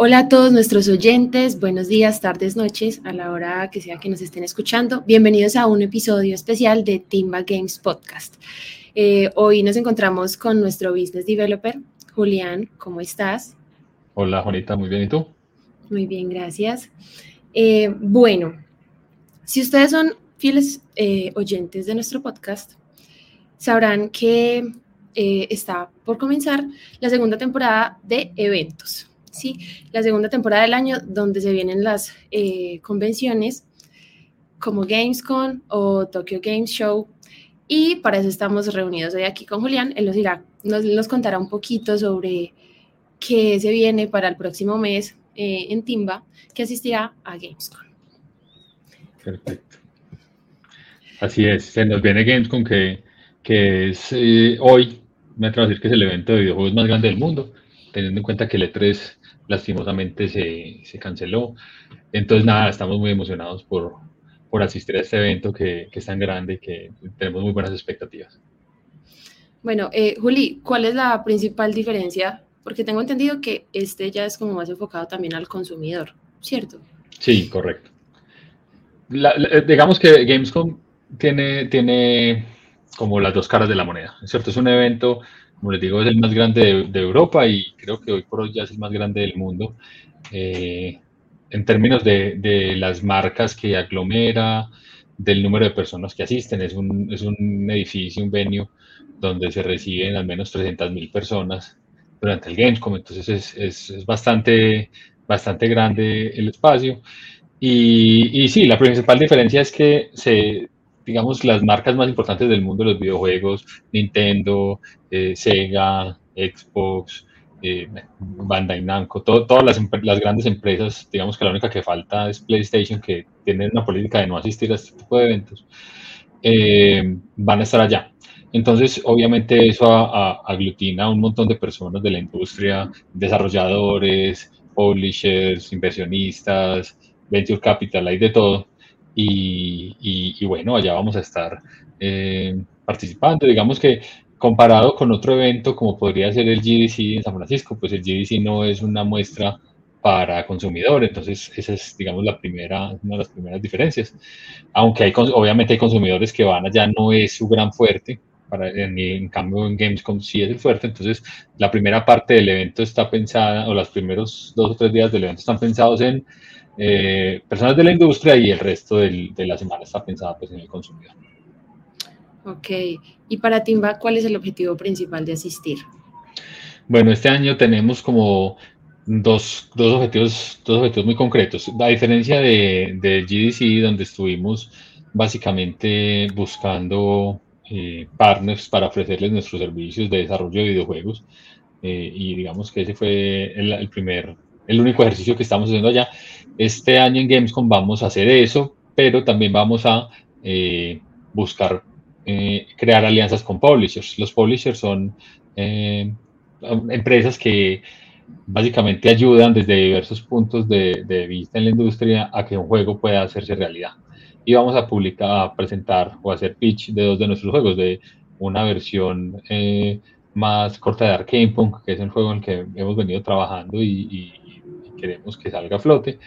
Hola a todos nuestros oyentes, buenos días, tardes, noches, a la hora que sea que nos estén escuchando. Bienvenidos a un episodio especial de Timba Games Podcast. Eh, hoy nos encontramos con nuestro business developer, Julián. ¿Cómo estás? Hola, Juanita, muy bien. ¿Y tú? Muy bien, gracias. Eh, bueno, si ustedes son fieles eh, oyentes de nuestro podcast, sabrán que está por comenzar la segunda temporada de eventos. ¿Sí? La segunda temporada del año donde se vienen las eh, convenciones como Gamescom o Tokyo Games Show. Y para eso estamos reunidos hoy aquí con Julián. Él nos, irá, nos, contará un poquito sobre qué se viene para el próximo mes eh, en Timba, que asistirá a Gamescom. Perfecto. Así es, se nos viene Gamescom que, que es eh, hoy, me atrevo a decir que es el evento de videojuegos más grande del mundo, teniendo en cuenta que el E3 lastimosamente se, se, canceló. Entonces, nada, estamos muy emocionados por, por asistir a este evento que, que, es tan grande y que tenemos muy buenas expectativas. Bueno, eh, Juli, ¿cuál es la principal diferencia? Porque tengo entendido que este ya es como más enfocado también al consumidor, ¿cierto? Sí, correcto. digamos que Gamescom tiene, tiene como las dos caras de la moneda, ¿cierto? Es un evento como les digo, es el más grande de, Europa y creo que hoy por hoy ya es el más grande del mundo. Eh, en términos de, de, las marcas que aglomera, del número de personas que asisten, es un, es un edificio, un venue donde se reciben al menos 300.000 personas durante el Gamescom, entonces es, es, es, bastante, bastante grande el espacio. Y, y sí, la principal diferencia es que se, digamos, las marcas más importantes del mundo de los videojuegos, Nintendo, eh, Sega, Xbox, eh, Bandai Namco, todas las, grandes empresas, digamos que la única que falta es PlayStation, que tiene una política de no asistir a este tipo de eventos, eh, van a estar allá. Entonces, obviamente eso aglutina a un montón de personas de la industria, desarrolladores, publishers, inversionistas, venture capital, hay de todo. Y, bueno, allá vamos a estar eh, participando. Digamos que comparado con otro evento como podría ser el GDC en San Francisco, pues el GDC no es una muestra para consumidor, entonces esa es, digamos, la primera, una de las primeras diferencias. Aunque hay, obviamente hay consumidores que van allá, no es su gran fuerte, para, en, en, cambio en Gamescom sí es el fuerte, entonces la primera parte del evento está pensada, o los primeros dos o tres días del evento están pensados en eh, personas de la industria y el resto del, de la semana está pensada pues, en el consumidor. Ok, y para Timba, ¿cuál es el objetivo principal de asistir? Bueno, este año tenemos como dos, dos, objetivos, dos objetivos muy concretos. A diferencia de, de GDC, donde estuvimos básicamente buscando eh, partners para ofrecerles nuestros servicios de desarrollo de videojuegos, eh, y digamos que ese fue el, el primer el único ejercicio que estamos haciendo allá. Este año en Gamescom vamos a hacer eso, pero también vamos a eh, buscar eh, crear alianzas con publishers. Los publishers son eh, empresas que básicamente ayudan desde diversos puntos de, vista en la industria a que un juego pueda hacerse realidad. Y vamos a publicar, a presentar o hacer pitch de dos de nuestros juegos, de una versión más corta de Arcane Punk, que es un juego en el que hemos venido trabajando y queremos que salga a flote.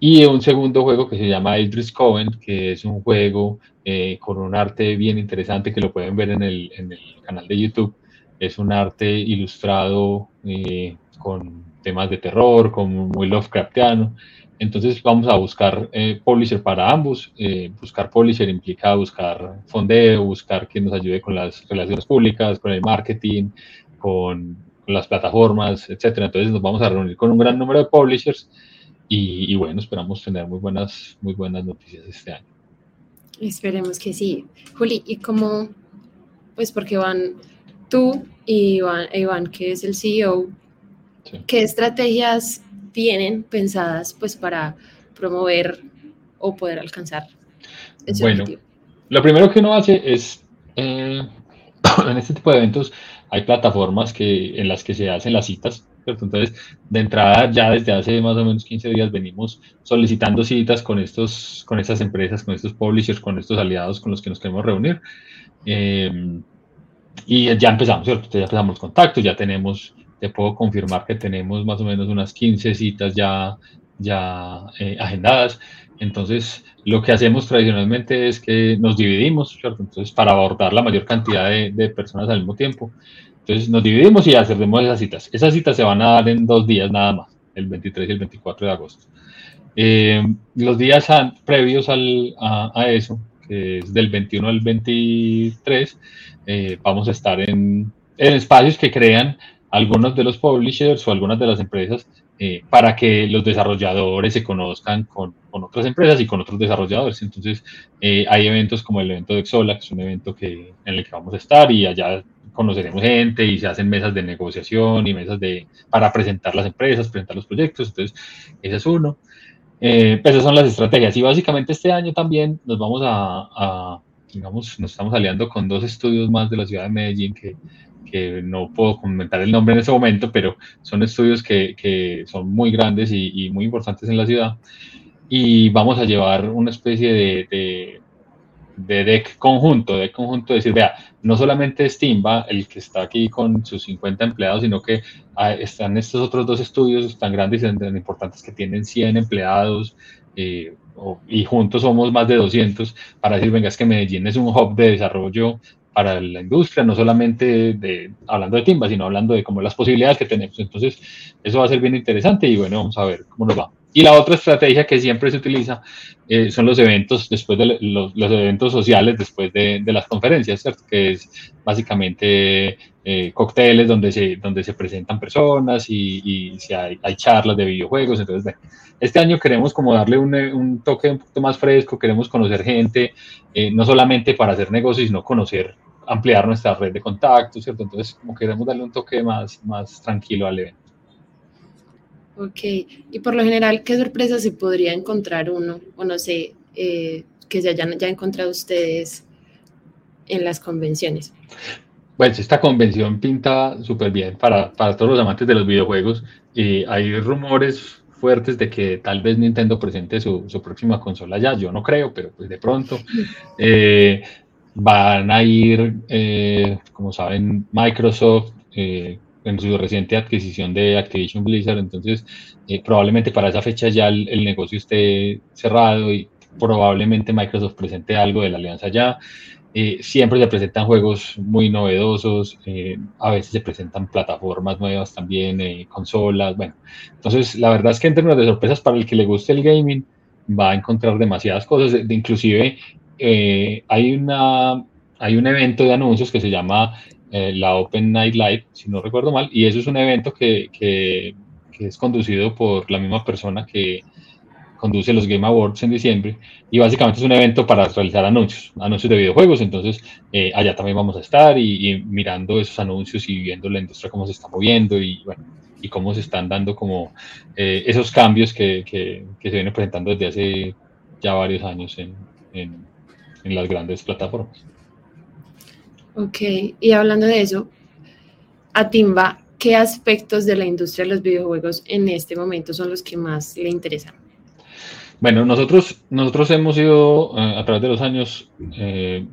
Y un segundo juego que se llama Idris Coven, que es un juego eh, con un arte bien interesante que lo pueden ver en el, en el canal de YouTube. Es un arte ilustrado eh, con temas de terror, como muy Lovecraftiano. Entonces vamos a buscar eh, publisher para ambos. buscar publisher implica buscar fondeo, buscar quien nos ayude con las relaciones públicas, con el marketing, con las plataformas, etcétera. Entonces nos vamos a reunir con un gran número de publishers y, bueno, esperamos tener muy buenas, muy buenas noticias este año. Esperemos que sí. Juli, ¿y cómo? Pues porque van tú y Iván, que es el CEO, ¿qué estrategias tienen pensadas pues para promover o poder alcanzar ese bueno, Lo primero que uno hace es, eh, en este tipo de eventos, hay plataformas que, en las que se hacen las citas, Entonces, de entrada, ya desde hace más o menos 15 días venimos solicitando citas con, estos, con estas empresas, con estos publishers, con estos aliados con los que nos queremos reunir. Eh, y ya empezamos, ¿cierto? Ya empezamos los contactos, ya tenemos, te puedo confirmar que tenemos más o menos unas 15 citas ya, ya eh, agendadas. Entonces, lo que hacemos tradicionalmente es que nos dividimos, ¿cierto? Entonces, para abordar la mayor cantidad de, personas al mismo tiempo. Entonces, nos dividimos y hacemos esas citas. Esas citas se van a dar en dos días nada más, el 23 y el 24 de agosto. Eh, los días previos al, a, a, eso, que es del 21 al 23, eh, vamos a estar en, en, espacios que crean algunos de los publishers o algunas de las empresas eh, para que los desarrolladores se conozcan con, con, otras empresas y con otros desarrolladores. Entonces, eh, hay eventos como el evento de Exola, que es un evento que, en el que vamos a estar y allá conoceremos gente y se hacen mesas de negociación y mesas de, para presentar las empresas, presentar los proyectos. Entonces, ese es uno. Eh, pues esas son las estrategias. Y básicamente este año también nos vamos a, a, digamos, nos estamos aliando con dos estudios más de la ciudad de Medellín que, que no puedo comentar el nombre en ese momento, pero son estudios que, que son muy grandes y, y, muy importantes en la ciudad. Y vamos a llevar una especie de, de de deck conjunto, de conjunto, decir, vea, no solamente Steam va el que está aquí con sus 50 empleados, sino que están estos otros dos estudios tan grandes y tan importantes que tienen 100 empleados eh, y juntos somos más de 200 para decir, venga, es que Medellín es un hub de desarrollo para la industria, no solamente de, hablando de Timba, sino hablando de como las posibilidades que tenemos. Entonces, eso va a ser bien interesante y bueno, vamos a ver cómo nos va. Y la otra estrategia que siempre se utiliza eh, son los eventos después de los, eventos sociales después de, las conferencias. Que es básicamente eh, cócteles donde se, donde se presentan personas y, y hay, charlas de videojuegos. Entonces, este año queremos como darle un, un, toque un poquito más fresco, queremos conocer gente, eh, no solamente para hacer negocios, sino conocer, ampliar nuestra red de contactos. Entonces, como queremos darle un toque más, más tranquilo al evento. Ok, y por lo general, ¿qué sorpresa se podría encontrar uno? O no sé, eh, que se hayan ya encontrado ustedes en las convenciones. Pues esta convención pinta súper bien para, para, todos los amantes de los videojuegos. Y hay rumores fuertes de que tal vez Nintendo presente su, su próxima consola ya. Yo no creo, pero pues de pronto. Eh, van a ir, eh, como saben, Microsoft, eh, en su reciente adquisición de Activision Blizzard, entonces eh, probablemente para esa fecha ya el, el, negocio esté cerrado y probablemente Microsoft presente algo de la alianza ya. Eh, siempre se presentan juegos muy novedosos, eh, a veces se presentan plataformas nuevas también, eh, consolas, bueno. Entonces, la verdad es que en términos de sorpresas, para el que le guste el gaming, va a encontrar demasiadas cosas. De, inclusive, hay, una, hay un evento de anuncios que se llama eh, la Open Night Live, si no recuerdo mal, y eso es un evento que, que, es conducido por la misma persona que conduce los Game Awards en diciembre, y básicamente es un evento para realizar anuncios, anuncios de videojuegos, entonces eh, allá también vamos a estar y, mirando esos anuncios y viendo la industria cómo se está moviendo y bueno, y cómo se están dando como eh, esos cambios que, que, que, se vienen presentando desde hace ya varios años en, en, en las grandes plataformas. Ok, y hablando de eso, a Timba, ¿qué aspectos de la industria de los videojuegos en este momento son los que más le interesan? Bueno, nosotros, nosotros hemos sido eh, a través de los años eh,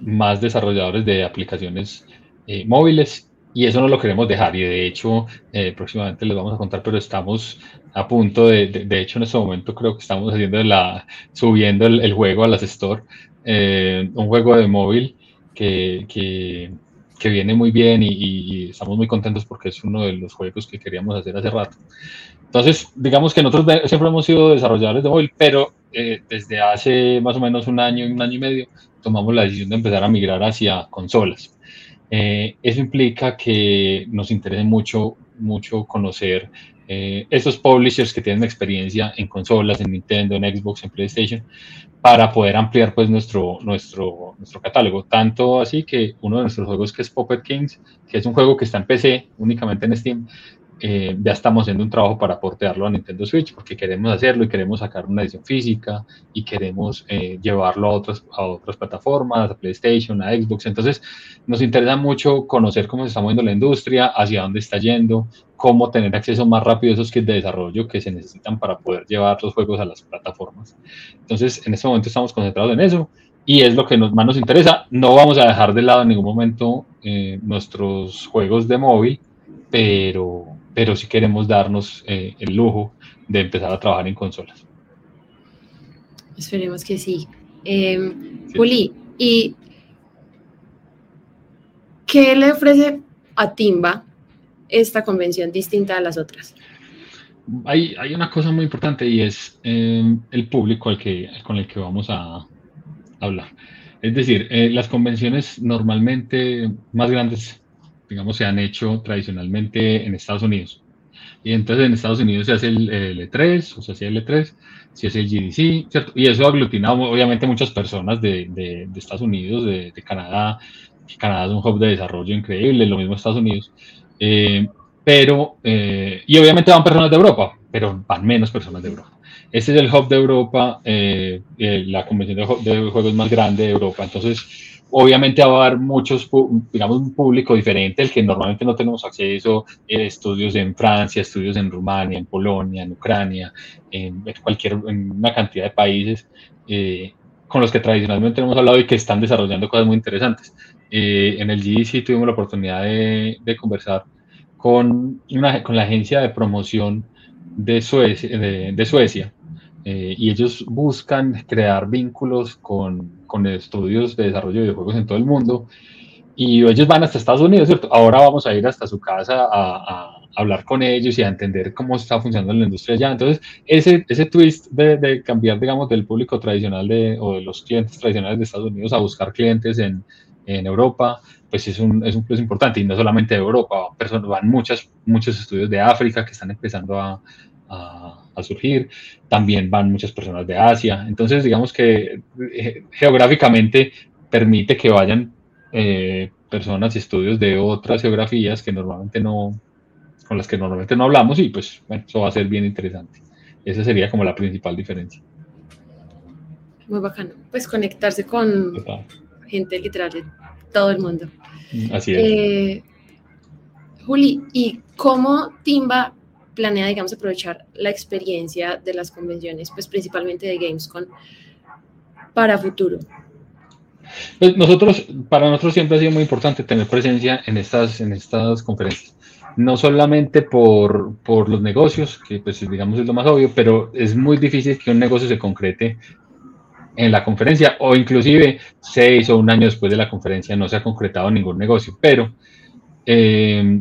más desarrolladores de aplicaciones eh, móviles y eso no lo queremos dejar y de hecho próximamente les vamos a contar, pero estamos a punto de, de, de, hecho en este momento creo que estamos haciendo la, subiendo el, el juego a las store, un juego de móvil que, que, que viene muy bien y, y, estamos muy contentos porque es uno de los juegos que queríamos hacer hace rato. Entonces, digamos que nosotros siempre hemos sido desarrolladores de móvil, pero eh, desde hace más o menos un año, un año y medio, tomamos la decisión de empezar a migrar hacia consolas. Eh, eso implica que nos interese mucho, mucho conocer eh, esos publishers que tienen experiencia en consolas, en Nintendo, en Xbox, en PlayStation, para poder ampliar pues nuestro, nuestro, nuestro catálogo. Tanto así que uno de nuestros juegos que es Puppet Kings, que es un juego que está en PC, únicamente en Steam, eh, ya estamos haciendo un trabajo para portearlo a Nintendo Switch porque queremos hacerlo y queremos sacar una edición física y queremos eh, llevarlo a otras, a otras plataformas, a PlayStation, a Xbox. Entonces, nos interesa mucho conocer cómo se está moviendo la industria, hacia dónde está yendo, cómo tener acceso más rápido a esos kits de desarrollo que se necesitan para poder llevar los juegos a las plataformas. Entonces, en este momento estamos concentrados en eso y es lo que nos, más nos interesa. No vamos a dejar de lado en ningún momento eh, nuestros juegos de móvil pero, pero sí queremos darnos eh, el lujo de empezar a trabajar en consolas. Esperemos que sí. Eh, Juli, ¿y qué le ofrece a Timba esta convención distinta a las otras? Hay, hay una cosa muy importante y es em, el público al que, con el que vamos a hablar. Es decir, eh, las convenciones normalmente más grandes, digamos, se han hecho tradicionalmente en Estados Unidos. Y entonces en Estados Unidos se hace el, E3 o se hace el E3, se hace el GDC, ¿cierto? Y eso ha aglutinado obviamente muchas personas de, de, Estados Unidos, de, de, Canadá. Canadá es un hub de desarrollo increíble, lo mismo Estados Unidos. Eh, pero, eh, y obviamente van personas de Europa, pero van menos personas de Europa. Este es el hub de Europa, eh, la convención de, de, juegos más grande de Europa. Entonces, Obviamente va a haber muchos, digamos, un público diferente, el que normalmente no tenemos acceso, eh, estudios en Francia, estudios en Rumania, en Polonia, en Ucrania, en cualquier, en una cantidad de países eh, con los que tradicionalmente hemos hablado y que están desarrollando cosas muy interesantes. Eh, en el GDC tuvimos la oportunidad de, conversar con, una, con la agencia de promoción de Suecia, de Suecia eh, y ellos buscan crear vínculos con, con, estudios de desarrollo de videojuegos en todo el mundo. Y ellos van hasta Estados Unidos, ¿cierto? Ahora vamos a ir hasta su casa a, a hablar con ellos y a entender cómo está funcionando la industria allá. Entonces, ese, ese twist de, de, cambiar, digamos, del público tradicional de, o de los clientes tradicionales de Estados Unidos a buscar clientes en, en Europa, pues es un, es un plus importante. Y no solamente de Europa, van, van muchas, muchos estudios de África que están empezando a, a, surgir. También van muchas personas de Asia. Entonces, digamos que eh, geográficamente permite que vayan eh, personas y estudios de otras geografías que normalmente no, con las que normalmente no hablamos y pues bueno, eso va a ser bien interesante. Esa sería como la principal diferencia. Muy bacano. Pues conectarse con gente literal de todo el mundo. Así es. Eh, Juli, ¿y cómo Timba planea, digamos, aprovechar la experiencia de las convenciones, pues principalmente de Gamescom, para futuro? Pues nosotros, para nosotros siempre ha sido muy importante tener presencia en estas, en estas conferencias. No solamente por, por los negocios, que pues digamos es lo más obvio, pero es muy difícil que un negocio se concrete en la conferencia o inclusive seis o un año después de la conferencia no se ha concretado ningún negocio. Pero eh,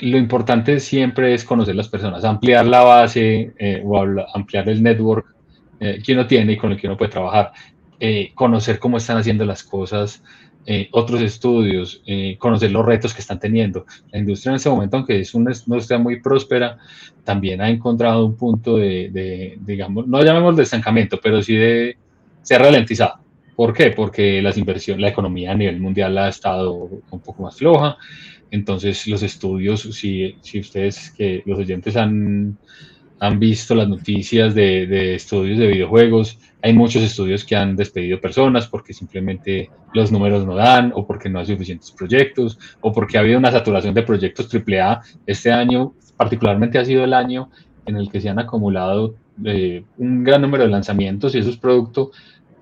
lo importante siempre es conocer las personas, ampliar la base eh, o ampliar el network eh, que uno tiene y con el que uno puede trabajar, eh, conocer cómo están haciendo las cosas otros estudios, conocer los retos que están teniendo. La industria en este momento, aunque es una industria muy próspera, también ha encontrado un punto de, digamos, no llamemos de estancamiento, pero sí de ser ralentizado. ¿Por qué? Porque las inversiones, la economía a nivel mundial ha estado un poco más floja. Entonces, los estudios, si, si ustedes, que los oyentes han, han visto las noticias de, de, estudios de videojuegos, hay muchos estudios que han despedido personas porque simplemente los números no dan o porque no hay suficientes proyectos o porque ha habido una saturación de proyectos AAA. Este año particularmente ha sido el año en el que se han acumulado eh, un gran número de lanzamientos y eso es producto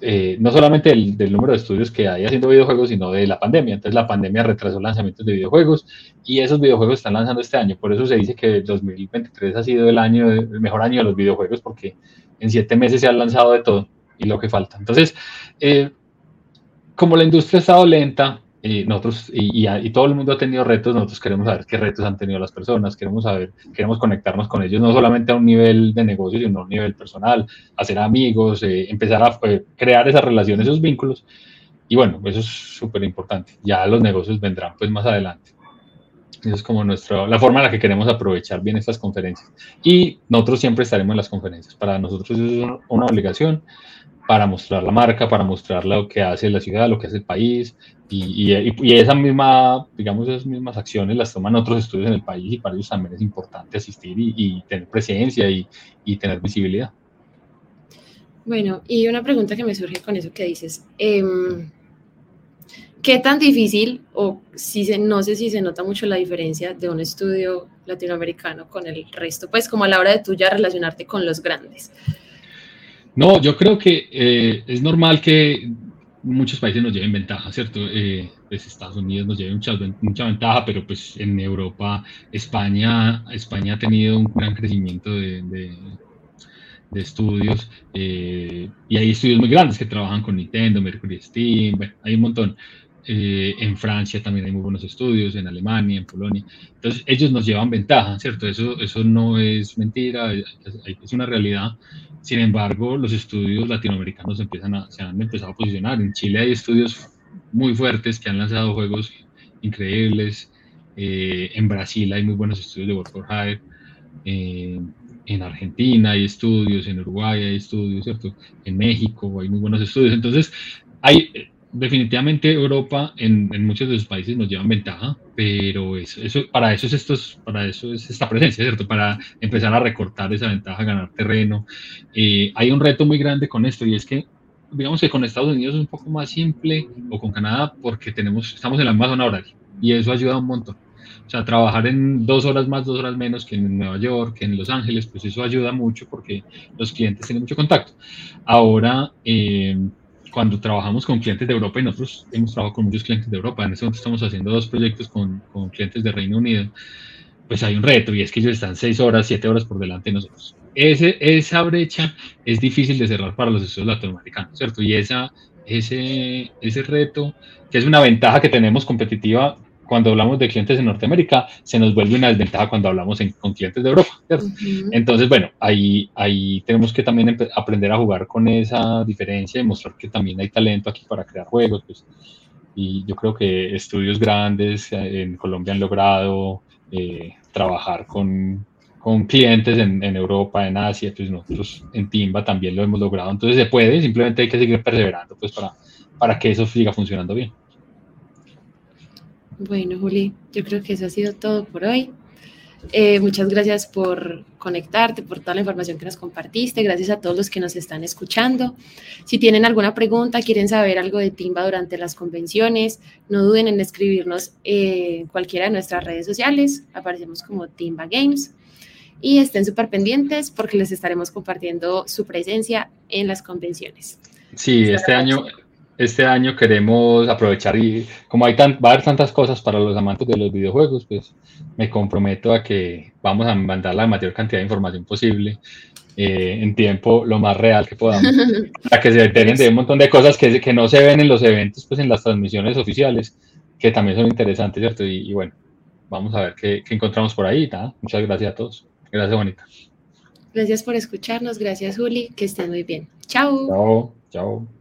eh, no solamente del, número de estudios que hay haciendo videojuegos, sino de la pandemia. Entonces la pandemia retrasó lanzamientos de videojuegos y esos videojuegos están lanzando este año. Por eso se dice que 2023 ha sido el año, el mejor año de los videojuegos, porque en siete meses se ha lanzado de todo y lo que falta. Entonces, eh, como la industria ha estado lenta, y nosotros y, y, todo el mundo ha tenido retos, nosotros queremos saber qué retos han tenido las personas, queremos saber, queremos conectarnos con ellos, no solamente a un nivel de negocio, sino a un nivel personal, hacer amigos, eh, empezar a eh, crear esas relaciones, esos vínculos. Y bueno, eso es súper importante. Ya los negocios vendrán pues más adelante. Esa es como nuestra, la forma en la que queremos aprovechar bien estas conferencias. Y nosotros siempre estaremos en las conferencias. Para nosotros es una obligación para mostrar la marca, para mostrar lo que hace la ciudad, lo que hace el país, y, y, esa misma, digamos, esas mismas acciones las toman otros estudios en el país y para ellos también es importante asistir y, tener presencia y, tener visibilidad. Bueno, y una pregunta que me surge con eso que dices, em, ¿qué tan difícil o si se, no sé si se nota mucho la diferencia de un estudio latinoamericano con el resto, pues como a la hora de tú ya relacionarte con los grandes? No, yo creo que eh, es normal que muchos países nos lleven ventaja, ¿cierto? Eh, pues Estados Unidos nos lleva mucha, mucha, ventaja, pero pues en Europa, España, España ha tenido un gran crecimiento de, de, estudios eh, y hay estudios muy grandes que trabajan con Nintendo, Mercury Steam, bueno, hay un montón. Eh, en Francia también hay muy buenos estudios, en Alemania, en Polonia. Entonces, ellos nos llevan ventaja, ¿cierto? Eso, eso no es mentira, es una realidad. Sin embargo, los estudios latinoamericanos empiezan a, se han empezado a posicionar. En Chile hay estudios muy fuertes que han lanzado juegos increíbles. Eh, en Brasil hay muy buenos estudios de Work for Hire. Eh, en Argentina hay estudios, en Uruguay hay estudios, ¿cierto? En México hay muy buenos estudios. Entonces, hay, definitivamente Europa en, muchos de sus países nos llevan ventaja, pero eso, para, eso es estos, para eso es esta presencia, ¿cierto? Para empezar a recortar esa ventaja, ganar terreno. Eh, hay un reto muy grande con esto y es que, digamos que con Estados Unidos es un poco más simple o con Canadá porque tenemos, estamos en la misma zona horaria y eso ayuda un montón. O sea, trabajar en dos horas más, dos horas menos que en Nueva York, que en Los Ángeles, pues eso ayuda mucho porque los clientes tienen mucho contacto. Ahora, eh, cuando trabajamos con clientes de Europa y nosotros hemos trabajado con muchos clientes de Europa, en este momento estamos haciendo dos proyectos con, con clientes de Reino Unido, pues hay un reto y es que ellos están seis horas, siete horas por delante de nosotros. Ese, esa brecha es difícil de cerrar para los estudios latinoamericanos, ¿cierto? Y esa, ese, ese reto, que es una ventaja que tenemos competitiva cuando hablamos de clientes en Norteamérica, se nos vuelve una desventaja cuando hablamos con clientes de Europa. Entonces, bueno, ahí, ahí tenemos que también aprender a jugar con esa diferencia y mostrar que también hay talento aquí para crear juegos. Pues, y yo creo que estudios grandes eh, en Colombia han logrado eh, trabajar con, con clientes en, en, Europa, en Asia, pues nosotros en Timba también lo hemos logrado. Entonces se puede, simplemente hay que seguir perseverando pues para, para que eso siga funcionando bien. Bueno, Juli, yo creo que eso ha sido todo por hoy. Eh, muchas gracias por conectarte, por toda la información que nos compartiste. Gracias a todos los que nos están escuchando. Si tienen alguna pregunta, quieren saber algo de Timba durante las convenciones, no duden en escribirnos en cualquiera de nuestras redes sociales. Aparecemos como Timba Games. Y estén súper pendientes porque les estaremos compartiendo su presencia en las convenciones. Sí, este año, este año queremos aprovechar y como hay tan, va a haber tantas cosas para los amantes de los videojuegos, pues me comprometo a que vamos a mandar la mayor cantidad de información posible eh, en tiempo lo más real que podamos, para que se enteren de un montón de cosas que, que no se ven en los eventos, pues en las transmisiones oficiales, que también son interesantes, ¿cierto? Y, bueno, vamos a ver qué, qué encontramos por ahí. ¿tá? Muchas gracias a todos. Gracias, Bonita. Gracias por escucharnos. Gracias, Juli. Que estén muy bien. Chao. Chao. Chao.